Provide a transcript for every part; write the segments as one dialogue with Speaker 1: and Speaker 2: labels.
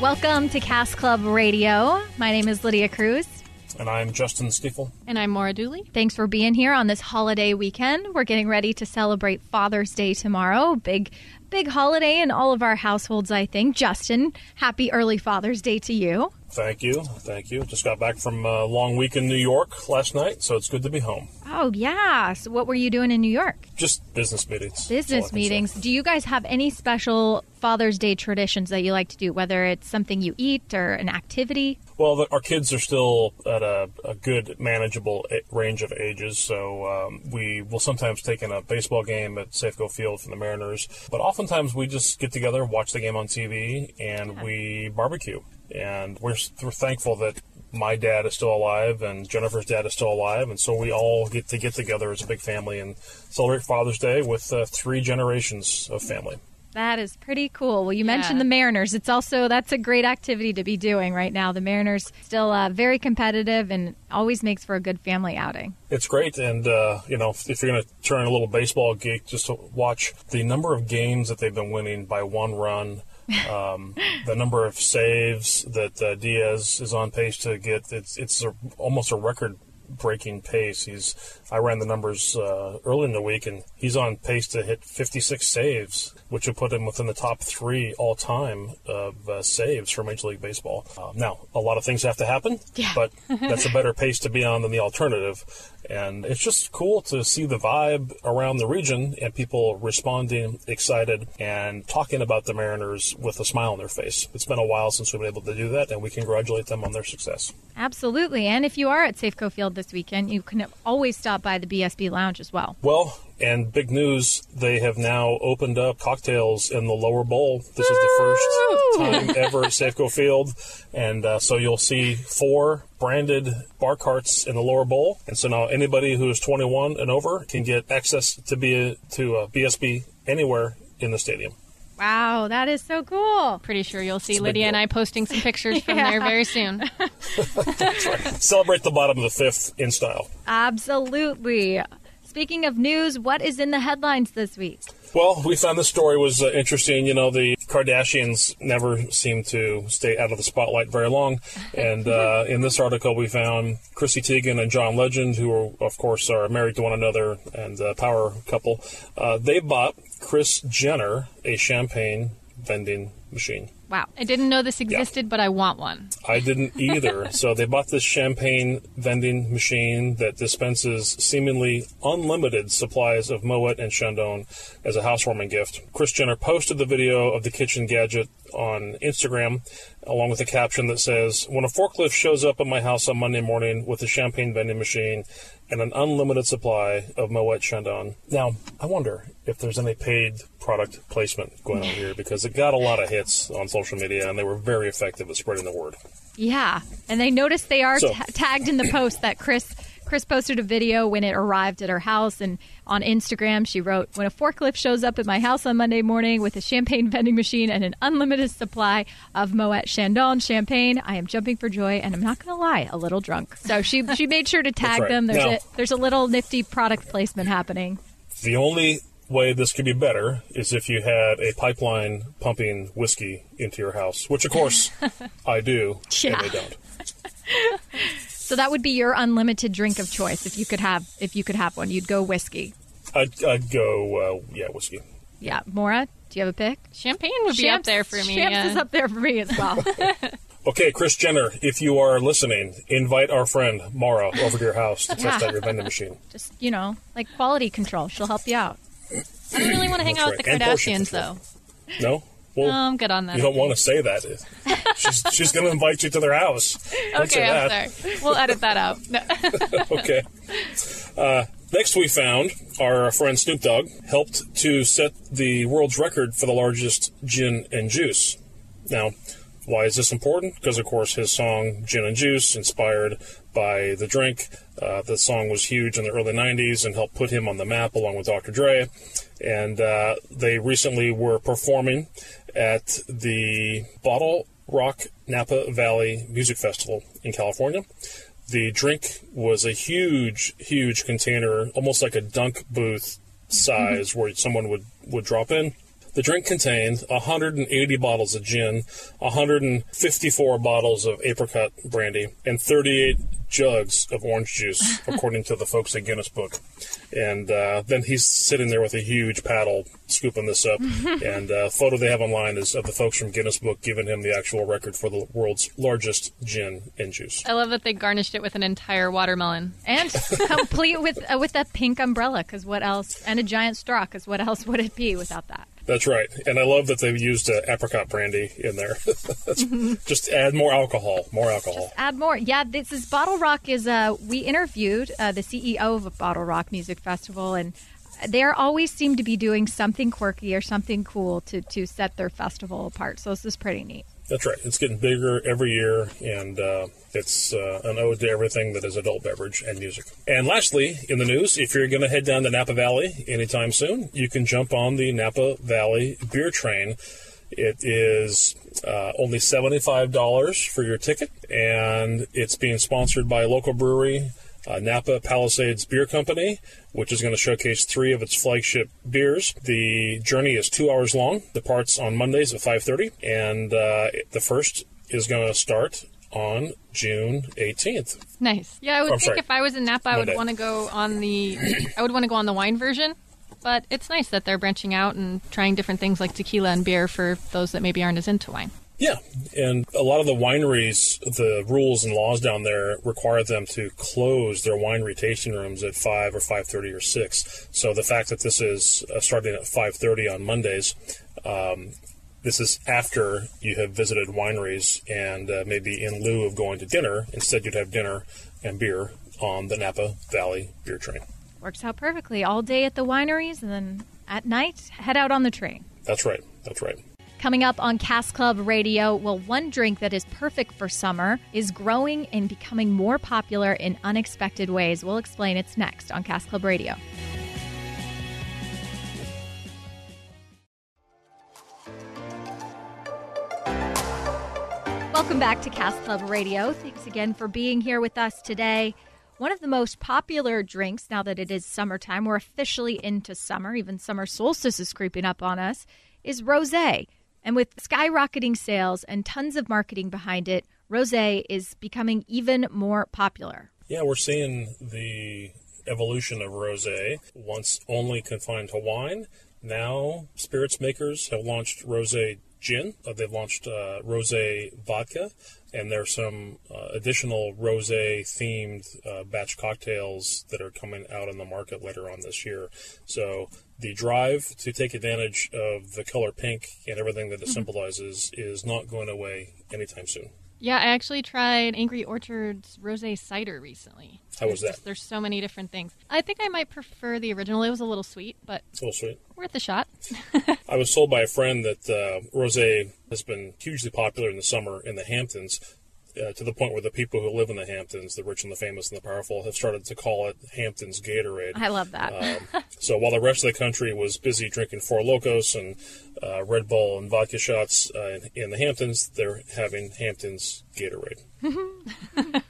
Speaker 1: Welcome to Cask Club Radio. My name is Lydia Cruz.
Speaker 2: And I'm Justin Stiefel.
Speaker 3: And I'm Maura Dooley.
Speaker 1: Thanks for being here on this holiday weekend. We're getting ready to celebrate Father's Day tomorrow. Big, big holiday in all of our households, I think. Justin, happy early Father's Day to you.
Speaker 2: Thank you. Thank you. Just got back from a long week in New York last night, so it's good to be home.
Speaker 1: Oh, yeah. So, what were you doing in New York?
Speaker 2: Just business meetings. That's all I
Speaker 1: Business meetings.
Speaker 2: say.
Speaker 1: Do you guys have any special Father's Day traditions that you like to do, whether it's something you eat or an activity?
Speaker 2: Well, the, our kids are still at a, a good, manageable range of ages, so um, we will sometimes take in a baseball game at Safeco Field for the Mariners. But oftentimes we just get together, watch the game on TV, and we barbecue. And we're, we're thankful that my dad is still alive and Jennifer's dad is still alive, and so we all get to get together as a big family and celebrate Father's Day with uh, three generations of family.
Speaker 1: That is pretty cool. Well, you
Speaker 3: Yeah.
Speaker 1: mentioned the Mariners. It's also that's a great activity to be doing right now. The Mariners still uh, very competitive and always makes for a good family outing.
Speaker 2: It's great, and uh, you know, if you're going to turn a little baseball geek, just to watch the number of games that they've been winning by one run, um, the number of saves that uh, Diaz is on pace to get. It's it's a, almost a record breaking pace. He's I ran the numbers uh, early in the week, and he's on pace to hit 56 saves, which would put him within the top three all time of uh, saves for Major League Baseball. Uh, now, a lot of things have to happen,
Speaker 1: Yeah.
Speaker 2: but that's a better pace to be on than the alternative. And it's just cool to see the vibe around the region and people responding excited and talking about the Mariners with a smile on their face. It's been a while since we've been able to do that, and we congratulate them on their success.
Speaker 1: Absolutely. And if you are at Safeco Field this weekend, you can always stop by the BSB Lounge as well.
Speaker 2: Well, and big news, they have now opened up cocktails in the lower bowl. This is the first time ever at Safeco Field. And uh, so you'll see four branded bar carts in the lower bowl. And so now anybody who is 21 and over can get access to be to a BSB anywhere in the stadium.
Speaker 1: Wow, that is so cool.
Speaker 3: Pretty sure you'll see
Speaker 2: a big
Speaker 3: Lydia and. I posting some pictures from
Speaker 1: Yeah.
Speaker 3: there very soon.
Speaker 2: Celebrate the bottom of the fifth in style.
Speaker 1: Absolutely. Speaking of news, what is in the headlines this week?
Speaker 2: Well, we found this story was uh, interesting. You know, the Kardashians never seem to stay out of the spotlight very long. And uh, in this article, we found Chrissy Teigen and John Legend, who, are, of course, are married to one another and a power couple. Uh, they bought Kris Jenner a champagne vending machine.
Speaker 1: Wow.
Speaker 3: I didn't know this existed, but I want one.
Speaker 2: I didn't either. so they bought this champagne vending machine that dispenses seemingly unlimited supplies of Moet and Chandon as a housewarming gift. Kris Jenner posted the video of the kitchen gadget on Instagram along with a caption that says, When a forklift shows up at my house on Monday morning with a champagne vending machine and an unlimited supply of Moet Chandon. Now, I wonder if there's any paid product placement going on here because it got a lot of hits on social media and they were very effective at spreading the word.
Speaker 1: Yeah, and they noticed they are
Speaker 2: So-
Speaker 1: ta- tagged in the post that Kris Kris posted a video when it arrived at her house, and on Instagram she wrote, "When a forklift shows up at my house on Monday morning with a champagne vending machine and an unlimited supply of Moet Chandon champagne, I am jumping for joy, and I'm not going to lie, a little drunk." So she she made sure to tag
Speaker 2: right.
Speaker 1: them. There's
Speaker 2: Now-
Speaker 1: a there's a little nifty product placement happening.
Speaker 2: The only way this could be better is if you had a pipeline pumping whiskey into your house, which of course I do,
Speaker 1: Yeah.
Speaker 2: and they don't.
Speaker 1: So that would be your unlimited drink of choice if you could have if you could have one. You'd go whiskey.
Speaker 2: I'd, I'd go, uh, yeah, whiskey.
Speaker 1: Yeah, Maura, do you have a pick?
Speaker 3: Champagne would be up there for me.
Speaker 1: Champs
Speaker 3: yeah.
Speaker 1: is up there for me as well.
Speaker 2: Okay, Kris Jenner, if you are listening, invite our friend Maura over to your house to test
Speaker 1: Yeah.
Speaker 2: out your vending machine.
Speaker 1: Just you know, like quality control. She'll help you out.
Speaker 3: I don't really want to hang
Speaker 2: That's
Speaker 3: out with the
Speaker 2: right. And portion
Speaker 3: Kardashians, though.
Speaker 2: No? Well,
Speaker 3: Um, good on that.
Speaker 2: you don't want to say that. She's, she's going to invite you to their house. Don't
Speaker 3: Okay, I'm
Speaker 2: that.
Speaker 3: sorry. We'll edit that out. No.
Speaker 2: okay. Uh, next, we found our friend Snoop Dogg helped to set the world's record for the largest gin and juice. Now, Why is this important? Because, of course, his song Gin and Juice, inspired by the drink, uh, the song was huge in the early 90s and helped put him on the map along with Dr. Dre. And uh, they recently were performing at the Bottle Rock Napa Valley Music Festival in California. The drink was a huge, huge container, almost like a dunk booth size, mm-hmm. where someone would, would drop in. The drink contained 180 bottles of gin, 154 bottles of apricot brandy, and 38 jugs of orange juice, according to the folks at Guinness Book. And uh, then he's sitting there with a huge paddle scooping this up. and uh, photo they have online is of the folks from Guinness Book giving him the actual record for the world's largest gin and juice.
Speaker 3: I love that they garnished it with an entire watermelon.
Speaker 1: and complete with uh, with that pink umbrella. Because what else? And a giant straw. Because what else would it be without that?
Speaker 2: That's right. And I love that they've used uh, apricot brandy in there. Just add more alcohol, more alcohol.
Speaker 1: Add more. Yeah, this is BottleRock. Is uh, we interviewed uh, the CEO of BottleRock Music Festival, and they always seem to be doing something quirky or something cool to to set their festival apart. So this is pretty neat.
Speaker 2: That's right. It's getting bigger every year, and uh, it's uh, an ode to everything that is adult beverage and music. And lastly, in the news, if you're going to head down to Napa Valley anytime soon, you can jump on the Napa Valley beer train. It is uh, only $75 for your ticket, and it's being sponsored by a local brewery, uh, Napa Palisades Beer Company, which is going to showcase three of its flagship beers. The journey is two hours long. Departs on Mondays at 5:30, and uh, the first is going to start on June 18th.
Speaker 3: Nice. Yeah, I would
Speaker 2: Oh,
Speaker 3: think
Speaker 2: sorry.
Speaker 3: if I was in Napa, I would want to go on the. I would want to go on the wine version. But it's nice that they're branching out and trying different things like tequila and beer for those that maybe aren't as into wine.
Speaker 2: Yeah, and a lot of the wineries, the rules and laws down there require them to close their winery tasting rooms at five or five thirty or six. So the fact that this is uh, starting at five thirty on Mondays, um, this is after you have visited wineries and uh, maybe in lieu of going to dinner, instead you'd have dinner and beer on the Napa Valley Beer Train.
Speaker 1: Works out perfectly. All day at the wineries, and then at night head out on the train.
Speaker 2: That's right. That's right.
Speaker 1: Coming up on Cask Club Radio, well, one drink that is perfect for summer is growing and becoming more popular in unexpected ways. We'll explain it's next on Cask Club Radio. Welcome back to Cask Club Radio. Thanks again for being here with us today. One of the most popular drinks now that it is summertime, we're officially into summer, even summer solstice is creeping up on us, is rosé. And with skyrocketing sales and tons of marketing behind it, rosé is becoming even more popular.
Speaker 2: Yeah, we're seeing the evolution of rosé. Once only confined to wine, now spirits makers have launched rosé gin. Uh, they've launched uh, rosé vodka, and there are some uh, additional rosé themed uh, batch cocktails that are coming out on the market later on this year. So the drive to take advantage of the color pink and everything that it symbolizes is not going away anytime soon.
Speaker 3: Yeah, I actually tried Angry Orchard's rosé cider recently.
Speaker 2: How was that?
Speaker 3: just- there's so many different things. I think I might prefer the original. It was a little sweet, but
Speaker 2: It's a little sweet.
Speaker 3: worth a shot.
Speaker 2: I was told by a friend that uh, rosé has been hugely popular in the summer in the Hamptons, uh, to the point where the people who live in the Hamptons, the rich and the famous and the powerful, have started to call it Hamptons Gatorade.
Speaker 1: I love that.
Speaker 2: Um, so while the rest of the country was busy drinking Four Locos and uh, Red Bull and vodka shots uh, in, in the Hamptons, they're having Hamptons Gatorade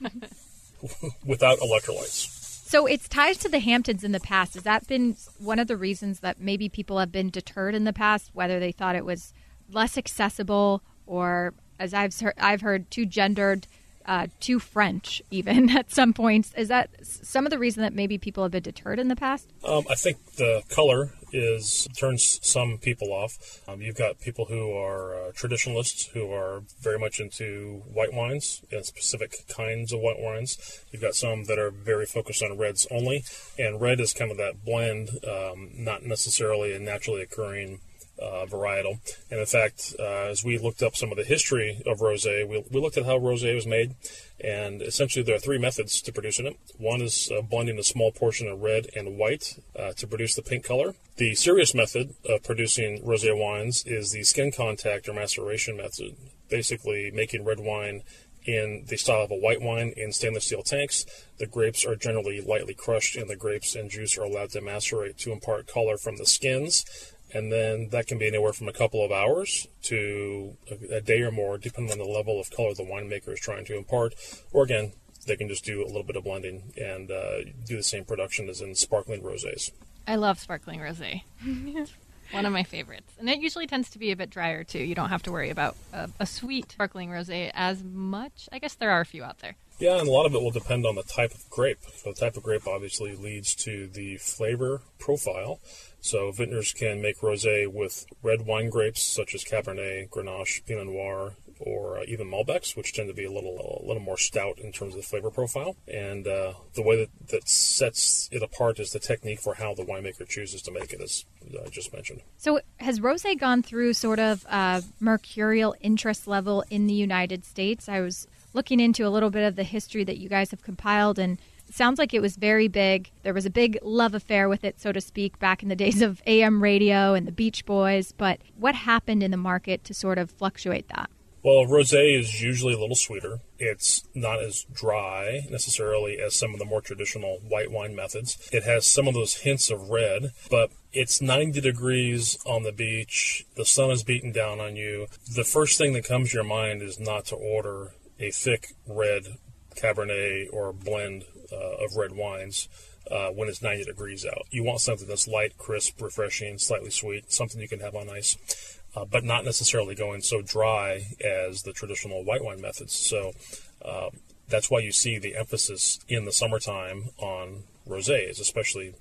Speaker 2: without electrolytes.
Speaker 1: So it's ties to the Hamptons in the past. Has that been one of the reasons that maybe people have been deterred in the past, whether they thought it was less accessible or, as I've I've heard too gendered, uh, too French, even at some points? Is that some of the reason that maybe people have been deterred in the past?
Speaker 2: Um, I think the color is turns some people off. Um, you've got people who are uh, traditionalists who are very much into white wines and specific kinds of white wines. You've got some that are very focused on reds only, and red is kind of that blend, um, not necessarily a naturally occurring. Uh, varietal, and in fact, uh, as we looked up some of the history of rosé, we, we looked at how rosé was made, and essentially there are three methods to producing it. One is uh, blending a small portion of red and white uh, to produce the pink color. The serious method of producing rosé wines is the skin contact or maceration method. basically making red wine in the style of a white wine in stainless steel tanks. The grapes are generally lightly crushed, and the grapes and juice are allowed to macerate to impart color from the skins. And then that can be anywhere from a couple of hours to a, a day or more, depending on the level of color the winemaker is trying to impart. Or again, they can just do a little bit of blending and uh, do the same production as in sparkling rosés.
Speaker 3: I love sparkling rosé. One of my favorites. And it usually tends to be a bit drier too. You don't have to worry about a, a sweet sparkling rosé as much. I guess there are a few out there.
Speaker 2: Yeah, and a lot of it will depend on the type of grape. So the type of grape obviously leads to the flavor profile. So vintners can make rosé with red wine grapes such as Cabernet, Grenache, Pinot Noir, or uh, even Malbecs, which tend to be a little a little more stout in terms of the flavor profile. And uh, the way that, that sets it apart is the technique for how the winemaker chooses to make it, as I just mentioned.
Speaker 1: So, has rosé gone through sort of a mercurial interest level in the United States? I was looking into a little bit of the history that you guys have compiled and sounds like it was very big. There was a big love affair with it, so to speak, back in the days of AM radio and the Beach Boys. But what happened in the market to sort of fluctuate that?
Speaker 2: Well, rosé is usually a little sweeter. It's not as dry necessarily as some of the more traditional white wine methods. It has some of those hints of red, but it's 90 degrees on the beach. The sun is beating down on you. The first thing that comes to your mind is not to order a thick red Cabernet or blend uh, of red wines. Uh, when it's 90 degrees out. You want something that's light, crisp, refreshing, slightly sweet, something you can have on ice uh, but not necessarily going so dry as the traditional white wine methods. So uh, that's why you see the emphasis in the summertime on rosés, especially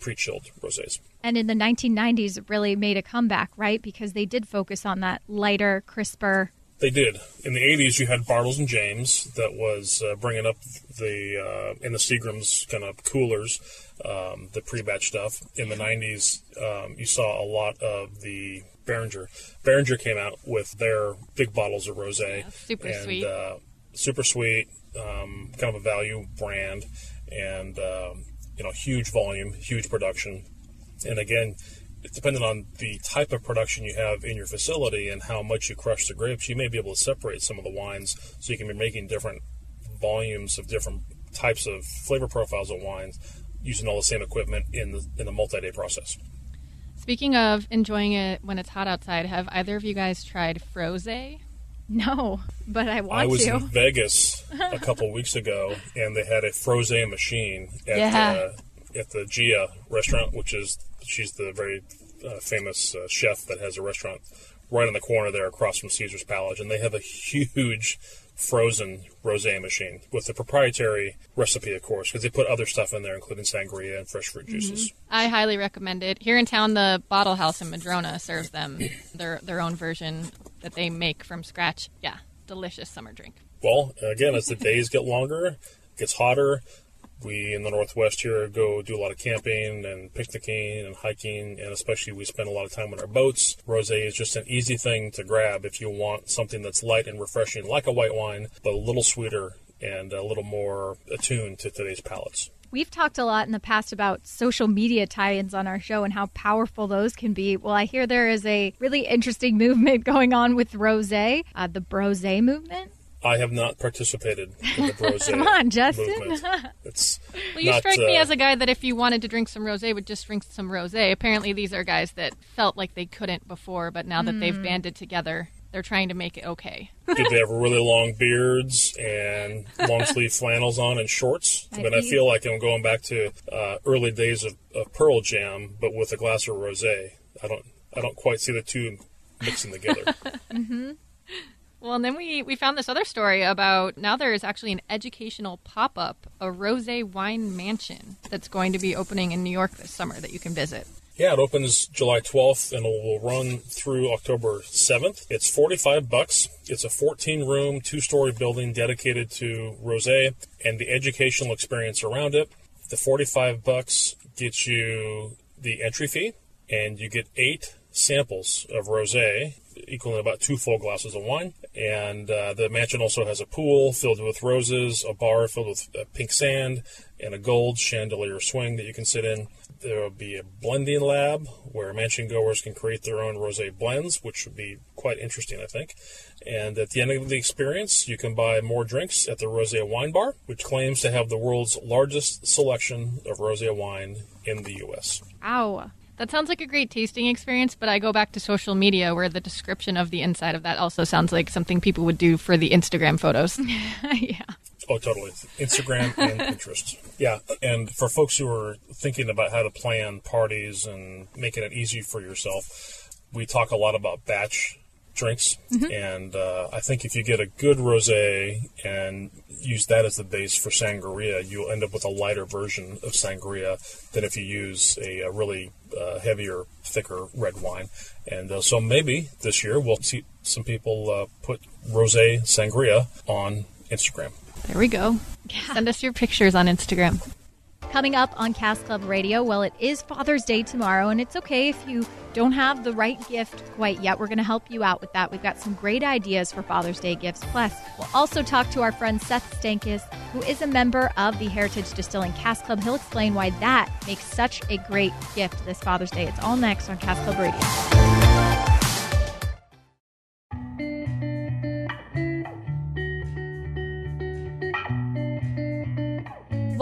Speaker 2: pre-chilled rosés.
Speaker 1: And in the 1990s, it really made a comeback, right? Because they did focus on that lighter, crisper.
Speaker 2: They did. In the 80s, you had Bartles and James that was uh, bringing up the uh, in the Seagram's kind of coolers, um, the pre-batch stuff. In the 90s, um, you saw a lot of the Beringer. Beringer came out with their big bottles of rosé.
Speaker 3: Yeah, super
Speaker 2: and,
Speaker 3: sweet.
Speaker 2: Uh, super sweet, um, kind of a value brand, and um, you know, huge volume, huge production. And again, depending on the type of production you have in your facility and how much you crush the grapes, you may be able to separate some of the wines so you can be making different volumes of different types of flavor profiles of wines using all the same equipment in the in the multi-day process.
Speaker 3: Speaking of enjoying it when it's hot outside, have either of you guys tried froze?
Speaker 1: No, but I want to.
Speaker 2: I was
Speaker 1: to.
Speaker 2: in Vegas a couple weeks ago, and they had a froze machine at
Speaker 1: Yeah.
Speaker 2: the at the Gia restaurant, which is she's the very uh, famous uh, chef that has a restaurant right in the corner there across from Caesar's Palace, and they have a huge frozen rosé machine with the proprietary recipe, of course, because they put other stuff in there, including sangria and fresh fruit juices.
Speaker 3: I highly recommend it. Here in town, the Bottle House in Madrona serves them their their own version that they make from scratch. Yeah, delicious summer drink.
Speaker 2: Well, again, as the days get longer, it gets hotter. We in the Northwest here go do a lot of camping and picnicking and hiking, and especially we spend a lot of time on our boats. Rosé is just an easy thing to grab if you want something that's light and refreshing, like a white wine, but a little sweeter and a little more attuned to today's palates.
Speaker 1: We've talked a lot in the past about social media tie ins on our show and how powerful those can be. Well, I hear there is a really interesting movement going on with Rose, uh, the Brose movement.
Speaker 2: I have not participated in the Brose
Speaker 1: Come on, Justin.
Speaker 2: It's
Speaker 3: Well, you
Speaker 2: not,
Speaker 3: strike me
Speaker 2: uh,
Speaker 3: as a guy that if you wanted to drink some rosé, would just drink some rosé. Apparently, these are guys that felt like they couldn't before, but now that they've banded together, they're trying to make it okay.
Speaker 2: Did they have really long beards and long sleeve flannels on and shorts? I mean, I feel like I'm going back to uh, early days of, of Pearl Jam, but with a glass of rosé. I don't, I don't quite see the two mixing together.
Speaker 3: Well, and then we, we found this other story about now there is actually an educational pop up, a rosé wine mansion that's going to be opening in New York this summer that you can visit.
Speaker 2: yeah, it opens July 12th and it will run through October 7th. It's 45 bucks. It's a 14 room, two story building dedicated to rosé and the educational experience around it. The 45 bucks gets you the entry fee and you get eight samples of rosé equaling about two full glasses of wine and uh, the mansion also has a pool filled with roses a bar filled with uh, pink sand and a gold chandelier swing that you can sit in There will be a blending lab where mansion goers can create their own rosé blends, which would be quite interesting, I think. And at the end of the experience, you can buy more drinks at the Rosé Wine Bar, which claims to have the world's largest selection of rosé wine in the U.S.
Speaker 3: Ow. That sounds like a great tasting experience, but I go back to social media where the description of the inside of that also sounds like something people would do for the Instagram photos.
Speaker 1: yeah.
Speaker 2: Oh, totally. Instagram and Pinterest. Yeah. And for folks who are thinking about how to plan parties and making it easy for yourself, we talk a lot about batch drinks. And uh, I think if you get a good rosé and use that as the base for sangria, you'll end up with a lighter version of sangria than if you use a, a really uh, heavier, thicker red wine. And uh, so maybe this year we'll see some people uh, put rosé sangria on Instagram.
Speaker 3: There we go. Send us your pictures on Instagram.
Speaker 1: Coming up on Cask Club Radio, well, it is Father's Day tomorrow, and it's okay if you don't have the right gift quite yet. We're going to help you out with that. We've got some great ideas for Father's Day gifts. Plus, we'll also talk to our friend Seth Stankus, who is a member of the Heritage Distilling Cask Club. He'll explain why that makes such a great gift this Father's Day. It's all next on Cask Club Radio.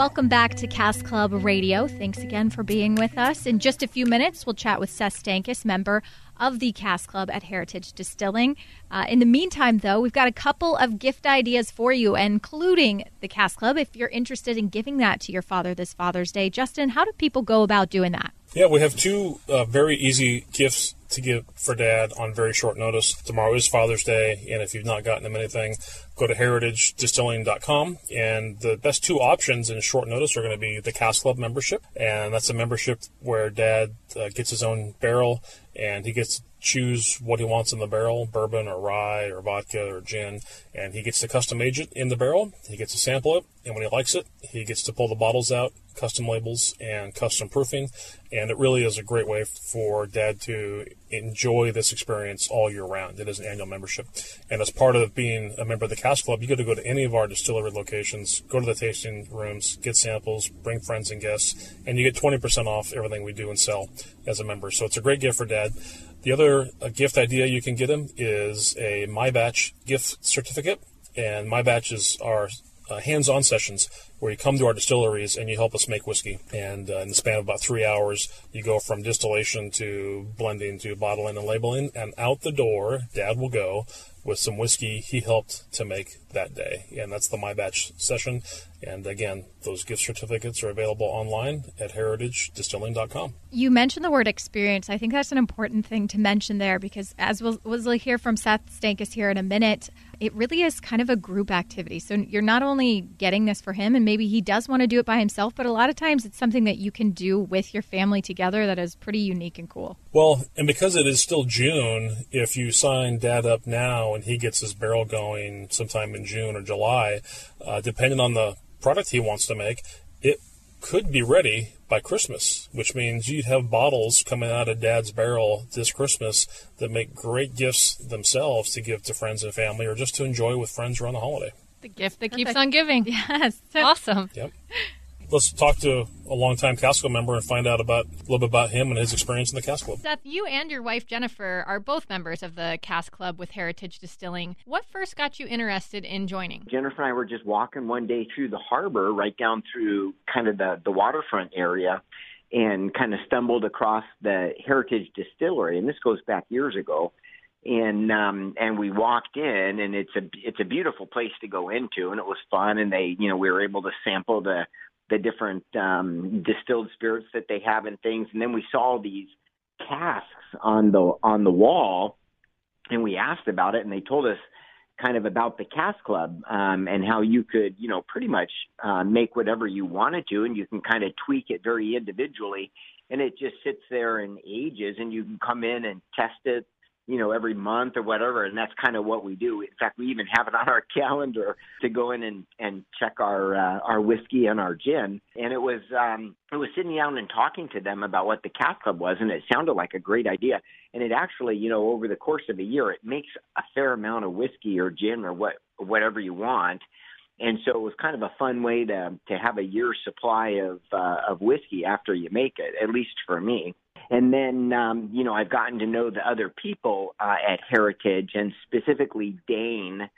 Speaker 1: Welcome back to Cask Club Radio. Thanks again for being with us. In just a few minutes, we'll chat with Seth Stankus, member of the Cask Club at Heritage Distilling. Uh, in the meantime, though, we've got a couple of gift ideas for you, including the Cask Club. If you're interested in giving that to your father this Father's Day, Justin, how do people go about doing that?
Speaker 2: Yeah, we have two uh, very easy gifts to give for dad on very short notice. Tomorrow is Father's Day, and if you've not gotten him anything, go to heritagedistilling.com. And the best two options in short notice are going to be the Cask Club membership, and that's a membership where dad uh, gets his own barrel and he gets to choose what he wants in the barrel bourbon or rye or vodka or gin and he gets to custom age it in the barrel he gets to sample it and when he likes it he gets to pull the bottles out custom labels and custom proofing and it really is a great way for dad to enjoy this experience all year round. It is an annual membership. And as part of being a member of the cask club you get to go to any of our distillery locations go to the tasting rooms get samples bring friends and guests and you get 20% off everything we do and sell as a member. So it's a great gift for dad. The other uh, gift idea you can get him is a My Batch gift certificate. And My Batch is our uh, hands-on sessions where you come to our distilleries and you help us make whiskey. And uh, in the span of about three hours, you go from distillation to blending to bottling and labeling. And out the door, Dad will go with some whiskey he helped to make that day. And that's the My Batch session. And again, those gift certificates are available online at heritagedistilling.com.
Speaker 1: You mentioned the word experience. I think that's an important thing to mention there because, as we'll, we'll hear from Seth Stankus here in a minute, it really is kind of a group activity. So you're not only getting this for him, and maybe he does want to do it by himself, but a lot of times it's something that you can do with your family together that is pretty unique and cool.
Speaker 2: Well, and because it is still June, if you sign Dad up now and he gets his barrel going sometime in June or July, uh, depending on the product he wants to make, it could be ready by Christmas, which means you'd have bottles coming out of Dad's barrel this Christmas that make great gifts themselves to give to friends and family or just to enjoy with friends around the holiday.
Speaker 3: The gift that keeps on giving.
Speaker 1: Yes.
Speaker 3: Awesome.
Speaker 2: Yep. Let's talk to a longtime Cask Club member and find out about a little bit about him and his experience in the Cask Club.
Speaker 3: Seth, you and your wife Jennifer are both members of the Cask Club with Heritage Distilling. What first got you interested in joining?
Speaker 4: Jennifer and I were just walking one day through the harbor, right down through kind of the, the waterfront area, and kind of stumbled across the Heritage Distillery. And this goes back years ago. And um, and we walked in, and it's a it's a beautiful place to go into, and it was fun. And they, you know, we were able to sample the the different um, distilled spirits that they have and things. And then we saw these casks on the on the wall, and we asked about it, and they told us kind of about the cask club um, and how you could, you know, pretty much uh, make whatever you wanted to, and you can kind of tweak it very individually, and it just sits there and ages, and you can come in and test it you know, every month or whatever. And that's kind of what we do. In fact, we even have it on our calendar to go in and, and check our, uh, our whiskey and our gin. And it was, um, it was sitting down and talking to them about what the Cask Club was. And it sounded like a great idea. And it actually, you know, over the course of a year, it makes a fair amount of whiskey or gin or what, whatever you want. And so it was kind of a fun way to to have a year's supply of uh, of whiskey after you make it, at least for me. And then, um, you know, I've gotten to know the other people uh, at Heritage, and specifically Dain.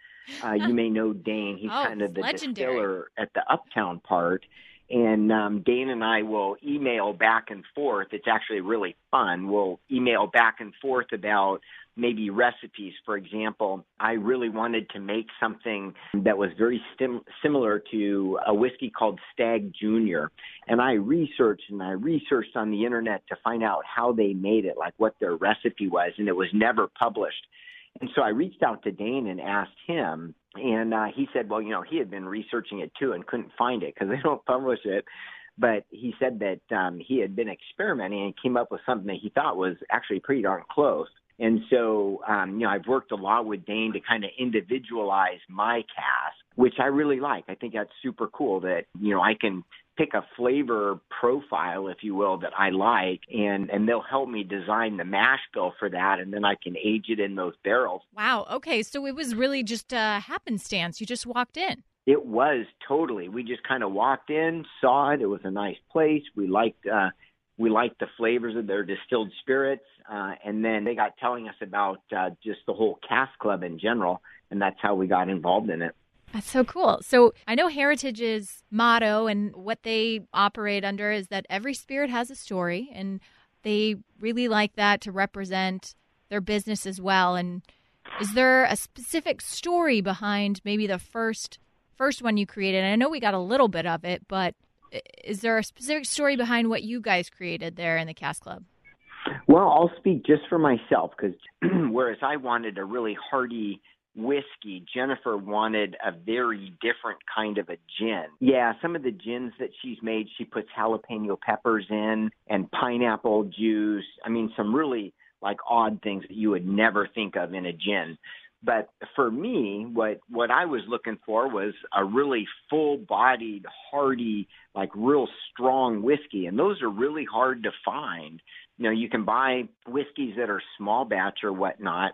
Speaker 4: Uh, you may know Dain. He's
Speaker 3: Oh,
Speaker 4: kind of the
Speaker 3: legendary.
Speaker 4: distiller at the Uptown part. And um, Dain and I will email back and forth. It's actually really fun. We'll email back and forth about maybe recipes. For example, I really wanted to make something that was very stim- similar to a whiskey called Stagg Junior. And I researched and I researched on the internet to find out how they made it, like what their recipe was, and it was never published. And so I reached out to Dain and asked him, and uh, he said, well, you know, he had been researching it too and couldn't find it because they don't publish it. But he said that um, he had been experimenting and came up with something that he thought was actually pretty darn close. And so, um, you know, I've worked a lot with Dain to kind of individualize my cask, which I really like. I think that's super cool that, you know, I can pick a flavor profile, if you will, that I like, and, and they'll help me design the mash bill for that, and then I can age it in those barrels.
Speaker 1: Wow. Okay. So it was really just a happenstance. You just walked in.
Speaker 4: It was totally. We just kind of walked in, saw it. It was a nice place. We liked uh, we liked the flavors of their distilled spirits, uh, and then they got telling us about uh, just the whole cask club in general, and that's how we got involved in it.
Speaker 1: That's so cool. So I know Heritage's motto and what they operate under is that every spirit has a story, and they really like that to represent their business as well. And is there a specific story behind maybe the first first one you created? And I know we got a little bit of it, but is there a specific story behind what you guys created there in the Cask Club?
Speaker 4: Well, I'll speak just for myself because whereas I wanted a really hearty whiskey, Jennifer wanted a very different kind of a gin. Yeah, some of the gins that she's made, she puts jalapeno peppers in and pineapple juice. I mean, some really like odd things that you would never think of in a gin. But for me, what what I was looking for was a really full-bodied, hearty, like real strong whiskey, and those are really hard to find. You know, you can buy whiskeys that are small batch or whatnot,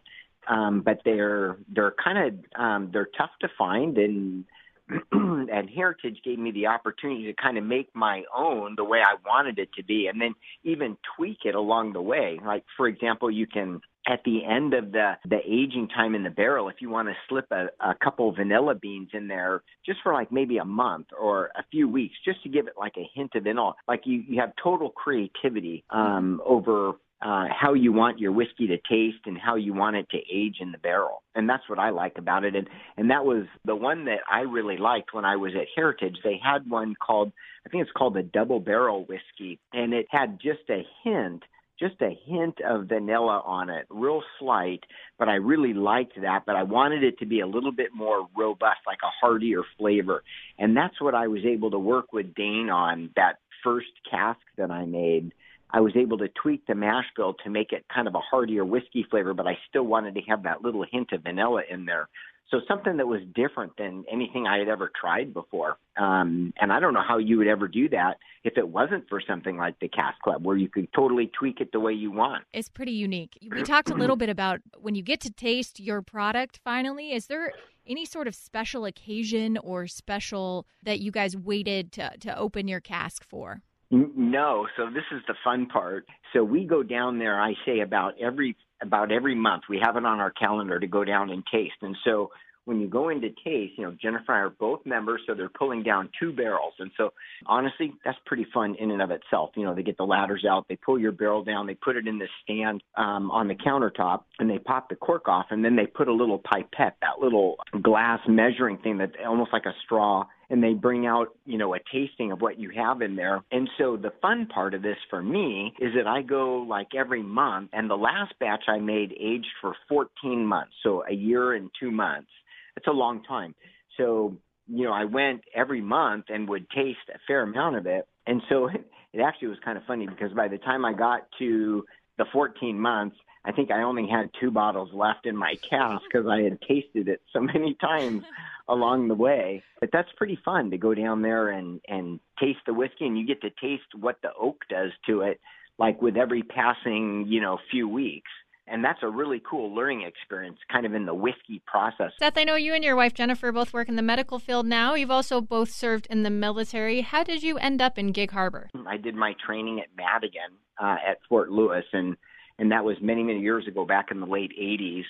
Speaker 4: um, but they're they're kind of um, they're tough to find and and Heritage gave me the opportunity to kind of make my own the way I wanted it to be, and then even tweak it along the way. Like for example, you can at the end of the the aging time in the barrel, if you want to slip a, a couple vanilla beans in there, just for like maybe a month or a few weeks, just to give it like a hint of vanilla. Like you you have total creativity um, over uh, how you want your whiskey to taste and how you want it to age in the barrel. And that's what I like about it. And, and that was the one that I really liked when I was at Heritage. They had one called, I think it's called the double barrel whiskey. And it had just a hint, just a hint of vanilla on it, real slight. But I really liked that. But I wanted it to be a little bit more robust, like a heartier flavor. And that's what I was able to work with Dain on that first cask that I made. I was able to tweak the mash bill to make it kind of a heartier whiskey flavor, but I still wanted to have that little hint of vanilla in there. So something that was different than anything I had ever tried before. Um, and I don't know how you would ever do that if it wasn't for something like the Cask Club, where you could totally tweak it the way you want.
Speaker 1: It's pretty unique. We talked a little bit about when you get to taste your product finally, is there any sort of special occasion or special that you guys waited to, to open your cask for?
Speaker 4: No, so this is the fun part. So we go down there. I say about every about every month. We have it on our calendar to go down and taste. And so when you go into taste, you know Jennifer and I are both members, so they're pulling down two barrels. And so honestly, that's pretty fun in and of itself. You know, they get the ladders out, they pull your barrel down, they put it in the stand um, on the countertop, and they pop the cork off, and then they put a little pipette, that little glass measuring thing that's almost like a straw and they bring out, you know, a tasting of what you have in there. And so the fun part of this for me is that I go like every month and the last batch I made aged for 14 months, so a year and 2 months. It's a long time. So, you know, I went every month and would taste a fair amount of it. And so it actually was kind of funny because by the time I got to the 14 months, I think I only had two bottles left in my cask because I had tasted it so many times along the way. But that's pretty fun to go down there and and taste the whiskey, and you get to taste what the oak does to it, like with every passing you know few weeks. and that's a really cool learning experience, kind of in the whiskey process.
Speaker 3: Seth, I know you and your wife Jennifer both work in the medical field now. You've also both served in the military. How did you end up in Gig Harbor?
Speaker 4: I did my training at Madigan uh, at Fort Lewis, and and that was many many years ago, back in the late '80s.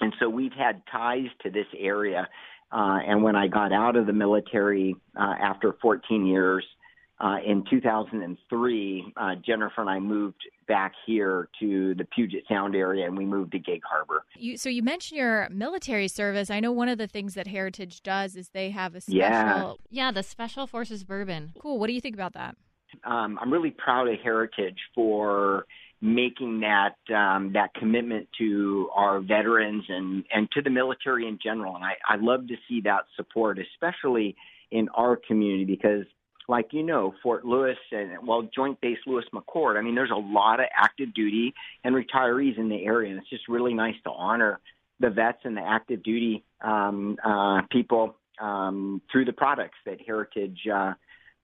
Speaker 4: And so we've had ties to this area. Uh, and when I got out of the military uh, after 14 years, uh, in 2003, uh, Jennifer and I moved back here to the Puget Sound area, and we moved to Gig Harbor.
Speaker 1: You, so you mentioned your military service. I know one of the things that Heritage does is they have a special.
Speaker 4: Yeah,
Speaker 3: yeah the Special Forces Bourbon.
Speaker 1: Cool. What do you think about that?
Speaker 4: Um, I'm really proud of Heritage for making that um, that commitment to our veterans and and to the military in general. And I, I love to see that support, especially in our community, because like you know, Fort Lewis and well, Joint Base Lewis McChord. I mean, there's a lot of active duty and retirees in the area, and it's just really nice to honor the vets and the active duty um, uh, people um, through the products that Heritage uh,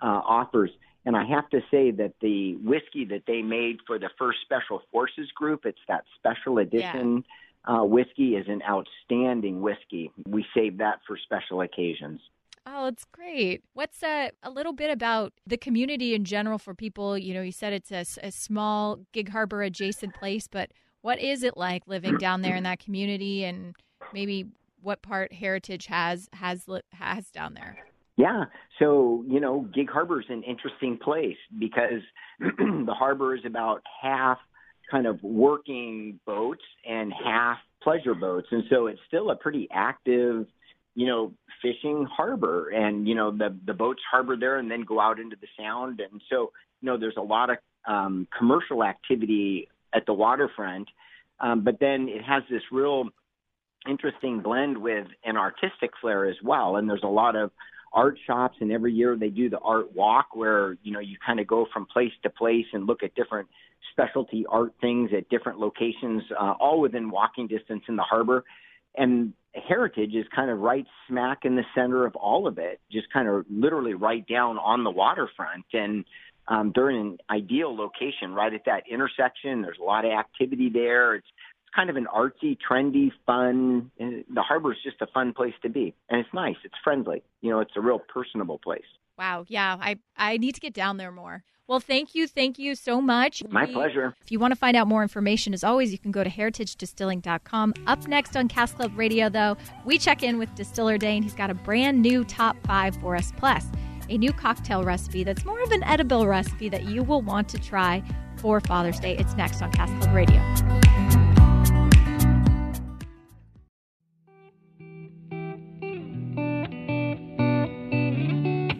Speaker 4: uh, offers. And I have to say that the whiskey that they made for the first Special Forces group, it's that special edition yeah. uh, whiskey, is an outstanding whiskey. We save that for special occasions.
Speaker 1: Oh, it's great. What's uh, a little bit about the community in general for people? You know, you said it's a, a small Gig Harbor adjacent place, but what is it like living down there in that community, and maybe what part Heritage has has has down there?
Speaker 4: Yeah, so you know, Gig Harbor is an interesting place because the harbor is about half kind of working boats and half pleasure boats, and so it's still a pretty active you know, fishing harbor and, you know, the, the boats harbor there and then go out into the sound. And so, you know, there's a lot of um, commercial activity at the waterfront. Um, but then it has this real interesting blend with an artistic flair as well. And there's a lot of art shops and every year they do the art walk where, you know, you kind of go from place to place and look at different specialty art things at different locations, uh, all within walking distance in the harbor. And heritage is kind of right smack in the center of all of it, just kind of literally right down on the waterfront. And um, they're in an ideal location right at that intersection. There's a lot of activity there. It's, kind of an artsy, trendy, fun. The harbor is just a fun place to be, and it's nice. It's friendly. You know, it's a real personable place.
Speaker 1: Wow. Yeah, I I need to get down there more. Well, thank you. Thank you so much.
Speaker 4: My we, pleasure.
Speaker 1: If you want to find out more information, as always, you can go to heritagedistilling.com. Up next on Cask Club Radio, though, we check in with Distiller Dain. He's got a brand new top five for us, plus a new cocktail recipe that's more of an edible recipe that you will want to try for Father's Day. It's next on Cask Club Radio.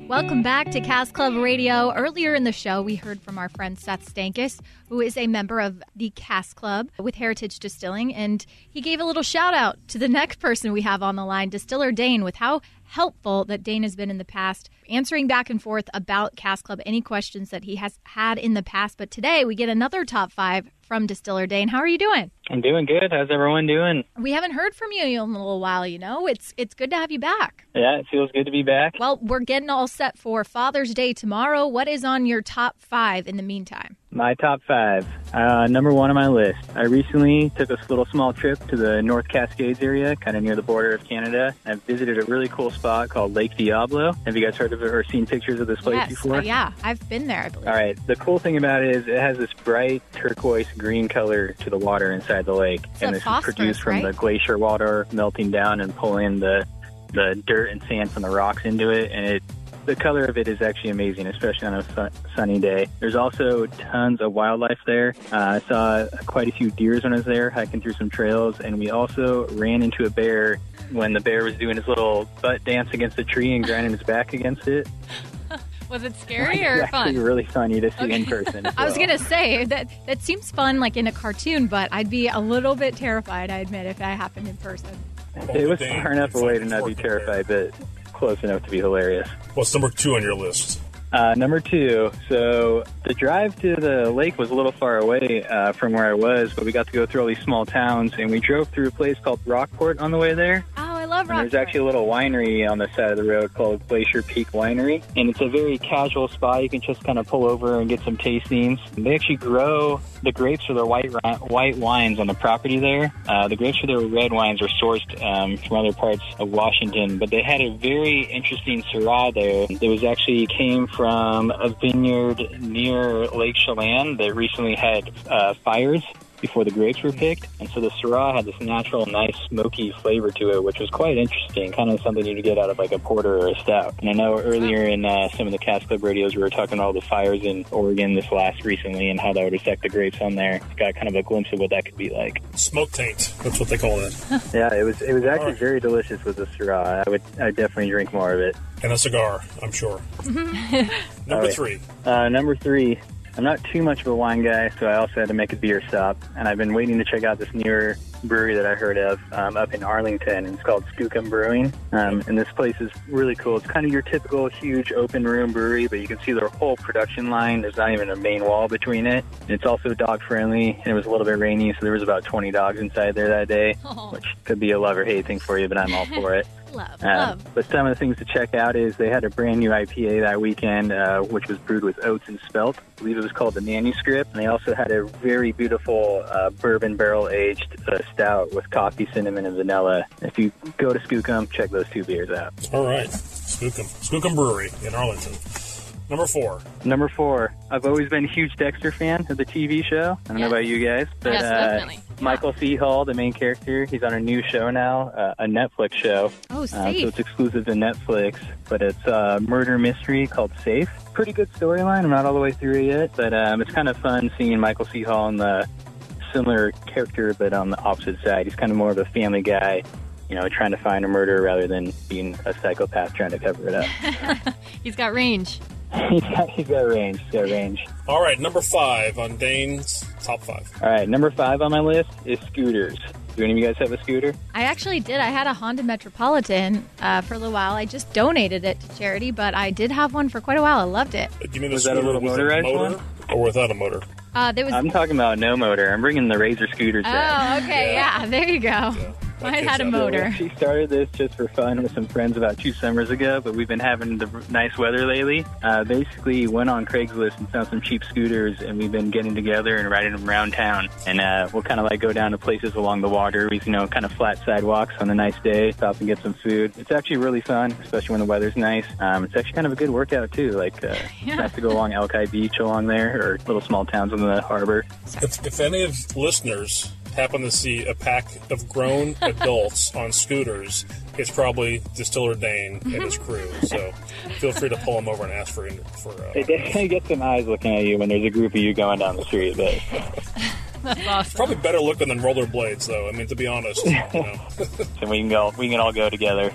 Speaker 1: Welcome back to Cask Club Radio. Earlier in the show, we heard from our friend Seth Stankus, who is a member of the Cask Club with Heritage Distilling, and he gave a little shout out to the next person we have on the line, Distiller Dain, with how helpful that Dain has been in the past, answering back and forth about Cask Club, any questions that he has had in the past. But today we get another top five from Distiller Dain. How are you doing?
Speaker 5: I'm doing good. How's everyone doing?
Speaker 1: We haven't heard from you in a little while, you know. It's it's good to have you back.
Speaker 5: Yeah, it feels good to be back.
Speaker 1: Well, we're getting all set for Father's Day tomorrow. What is on your top five in the meantime?
Speaker 5: My top five. Uh, number one on my list. I recently took a little small trip to the North Cascades area, kind of near the border of Canada. I visited a really cool spot called Lake Diablo. Have you guys heard of it or seen pictures of this place
Speaker 1: yes,
Speaker 5: before? Uh,
Speaker 1: yeah, I've been there, I believe.
Speaker 5: All right. The cool thing about it is it has this bright turquoise green color to the water inside the lake.
Speaker 1: It's
Speaker 5: and this
Speaker 1: is
Speaker 5: produced from
Speaker 1: right?
Speaker 5: the glacier water melting down and pulling the the dirt and sand from the rocks into it, and it the color of it is actually amazing, especially on a su- sunny day. There's also tons of wildlife there. Uh, I saw quite a few deers when I was there, hiking through some trails, and we also ran into a bear when the bear was doing his little butt dance against a tree and grinding his back against it.
Speaker 3: Was it scary or
Speaker 5: it's
Speaker 3: fun?
Speaker 5: really funny to see okay. in person.
Speaker 1: I was gonna say that that seems fun, like in a cartoon, but I'd be a little bit terrified. I admit if that happened in person.
Speaker 5: It was far enough away to not be terrified, but close enough to be hilarious.
Speaker 2: What's number two on your list?
Speaker 5: Uh, number two. So the drive to the lake was a little far away uh, from where I was, but we got to go through all these small towns, and we drove through a place called Rockport on the way there.
Speaker 1: Love
Speaker 3: love
Speaker 5: And there's actually a little winery on the side of the road called Glacier Peak Winery. And it's a very casual spot. You can just kind of pull over and get some tastings. They actually grow the grapes for their white white wines on the property there. Uh, the grapes for their red wines are sourced um, from other parts of Washington, but they had a very interesting Syrah there. It was actually came from a vineyard near Lake Chelan that recently had uh, fires before the grapes were picked. And so the Syrah had this natural, nice, smoky flavor to it, which was quite interesting, kind of something you'd get out of like a porter or a stout. And I know earlier in uh, some of the Cask Club radios, we were talking about all the fires in Oregon this last recently and how that would affect the grapes on there. Got kind of a glimpse of what that could be like.
Speaker 2: Smoke taint. That's what they call it.
Speaker 5: Yeah, it was it was actually
Speaker 2: Alright.
Speaker 5: very delicious with the Syrah. I would I definitely drink more of it.
Speaker 2: And a cigar, I'm sure. Number
Speaker 5: Alright.
Speaker 2: three.
Speaker 5: Uh, number three, I'm not too much of a wine guy, so I also had to make a beer stop. And I've been waiting to check out this newer brewery that I heard of um, up in Arlington. It's called Skookum Brewing. Um, and this place is really cool. It's kind of your typical huge open room brewery, but you can see their whole production line. There's not even a main wall between it. And it's also dog friendly. And it was a little bit rainy, so there was about 20 dogs inside there that day,
Speaker 3: Oh.
Speaker 5: which could be a love or hate thing for you, but I'm all for it.
Speaker 3: Love,
Speaker 5: Um,
Speaker 3: love.
Speaker 5: but some of the things to check out is they had a brand new IPA that weekend, uh, which was brewed with oats and spelt. I believe it was called the Manuscript. And they also had a very beautiful uh, bourbon barrel aged uh, stout with coffee, cinnamon, and vanilla. If you go to Skookum, check those two beers out.
Speaker 2: All right. Skookum. Skookum Brewery in Arlington. Number four.
Speaker 5: Number four, I've always been a huge Dexter fan of the TV show. I don't know about you guys, but
Speaker 3: Yes,
Speaker 5: uh.
Speaker 3: Yeah.
Speaker 5: Michael C. Hall, the main character, he's on a new show now, uh, a Netflix show.
Speaker 1: Oh,
Speaker 5: Uh,
Speaker 1: safe.
Speaker 5: so it's exclusive to Netflix, but it's a murder mystery called Safe. Pretty good storyline. I'm not all the way through it yet, but um, it's kind of fun seeing Michael C. Hall in the similar character, but on the opposite side. He's kind of more of a family guy, you know, trying to find a murder rather than being a psychopath trying to cover it up.
Speaker 3: He's got range.
Speaker 5: he's, got, he's got range. He's got range.
Speaker 2: All right. Number five on Dain's top five.
Speaker 5: All right, number five on my list is scooters. Do any of you guys have a scooter?
Speaker 1: I actually did. I had a Honda Metropolitan uh, for a little while. I just donated it to charity, but I did have one for quite a while. I loved it.
Speaker 2: Do you mean
Speaker 5: Was
Speaker 2: the
Speaker 5: that a little motorized
Speaker 2: motor
Speaker 5: one?
Speaker 2: or without a motor?
Speaker 1: Uh, there was.
Speaker 5: I'm talking about no motor. I'm bringing the Razor scooters back.
Speaker 1: oh, okay, yeah. There you go.
Speaker 2: that
Speaker 1: Mine had a motor.
Speaker 5: She started this just for fun with some friends about two summers ago, but we've been having the nice weather lately. Uh, basically, went on Craigslist and found some cheap scooters, and we've been getting together and riding them around town. And uh, we'll kind of like go down to places along the water, you know, kind of flat sidewalks on a nice day, stop and get some food. It's actually really fun, especially when the weather's nice. Um, it's actually kind of a good workout too. Like, uh,
Speaker 1: Yeah.
Speaker 5: nice to go along Alki Beach along there, or little small towns on the harbor.
Speaker 2: If, if any of listeners happen to see a pack of grown adults on scooters, it's probably Distiller Dain and his crew. So feel free to pull them over and ask for for. Uh,
Speaker 5: It definitely gets some eyes looking at you when there's a group of you going down the street, but.
Speaker 3: That's awesome.
Speaker 2: probably better looking than rollerblades, though. I mean, to be honest. You know.
Speaker 5: and we can go we can all go together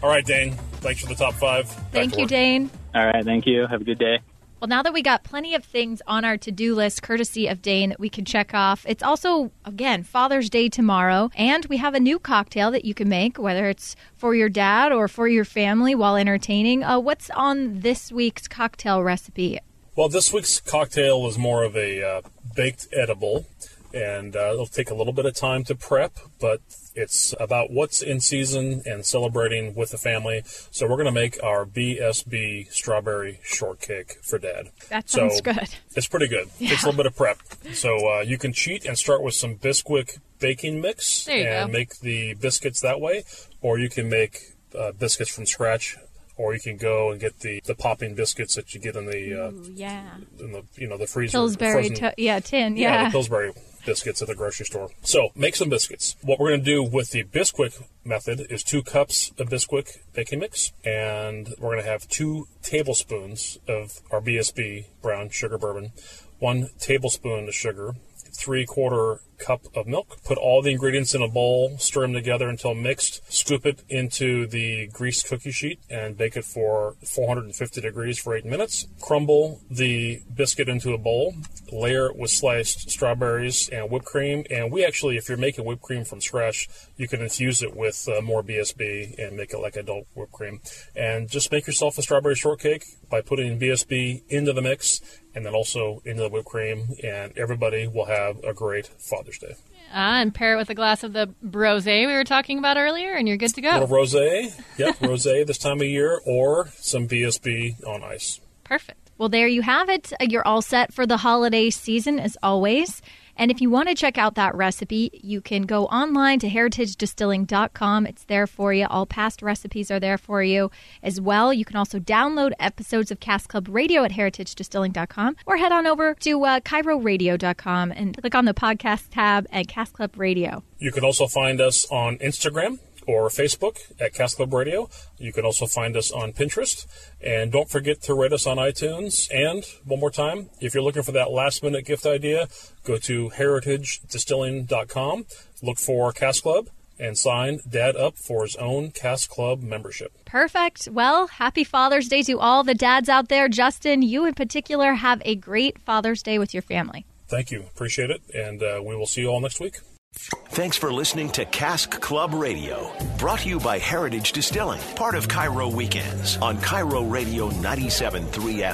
Speaker 2: All right, Dain. Thanks for the top five. Back
Speaker 1: Thank you,
Speaker 2: work.
Speaker 1: Dain.
Speaker 5: all right thank you have a good day
Speaker 1: Well, now that we got plenty of things on our to do list, courtesy of Dain, that we can check off, it's also, again, Father's Day tomorrow, and we have a new cocktail that you can make, whether it's for your dad or for your family while entertaining. Uh, what's on this week's cocktail recipe?
Speaker 2: Well, this week's cocktail is more of a uh, baked edible, and uh, it'll take a little bit of time to prep, but it's about what's in season and celebrating with the family. So we're going to make our BSB strawberry shortcake for Dad.
Speaker 1: That
Speaker 2: So-
Speaker 1: sounds good.
Speaker 2: It's pretty good. Takes a little bit of prep. So uh, you can cheat and start with some Bisquick baking mix and
Speaker 3: go.
Speaker 2: make the biscuits that way, or you can make uh, biscuits from scratch. Or you can go and get the, the popping biscuits that you get in the uh,
Speaker 1: Ooh, yeah.
Speaker 2: in the you know the freezer.
Speaker 1: Pillsbury,
Speaker 2: frozen-
Speaker 1: to- yeah, tin,
Speaker 2: yeah,
Speaker 1: yeah.
Speaker 2: the Pillsbury biscuits at the grocery store. So make some biscuits. What we're going to do with the Bisquick method is two cups of Bisquick baking mix, and we're going to have two tablespoons of our BSB brown sugar bourbon, one tablespoon of sugar, three quarter cup of milk. Put all the ingredients in a bowl, stir them together until mixed. Scoop it into the greased cookie sheet and bake it for 450 degrees for eight minutes. Crumble the biscuit into a bowl. Layer it with sliced strawberries and whipped cream. And we actually, if you're making whipped cream from scratch, you can infuse it with uh, more BSB and make it like adult whipped cream. And just make yourself a strawberry shortcake by putting BSB into the mix and then also into the whipped cream. And everybody will have a great Father's Day.
Speaker 3: Ah, and pair it with a glass of the rosé we were talking about earlier, and you're good to go.
Speaker 2: rosé, yep, rosé this time of year, or some BSB on ice.
Speaker 3: Perfect.
Speaker 1: Well, there you have it. You're all set for the holiday season as always. And if you want to check out that recipe, you can go online to heritagedistilling.com. It's there for you. All past recipes are there for you as well. You can also download episodes of Cask Club Radio at heritagedistilling.com or head on over to uh, KIRORadio.com and click on the podcast tab at Cask Club Radio.
Speaker 2: You can also find us on Instagram or Facebook at Cask Club Radio. You can also find us on Pinterest. And don't forget to rate us on iTunes. And one more time, if you're looking for that last minute gift idea, go to heritagedistilling.com, look for Cask Club, and sign Dad up for his own Cask Club membership.
Speaker 1: Perfect. Well, happy Father's Day to all the dads out there. Justin, you in particular, have a great Father's Day with your family.
Speaker 2: Thank you. Appreciate it. And uh, we will see you all next week.
Speaker 6: Thanks for listening to Cask Club Radio, brought to you by Heritage Distilling, part of KIRO Weekends on KIRO Radio 97.3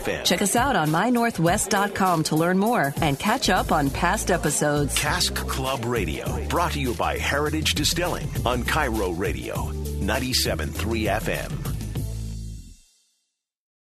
Speaker 6: FM.
Speaker 7: Check us out on mynorthwest.com to learn more and catch up on past episodes.
Speaker 6: Cask Club Radio, brought to you by Heritage Distilling on KIRO Radio 97.3 FM.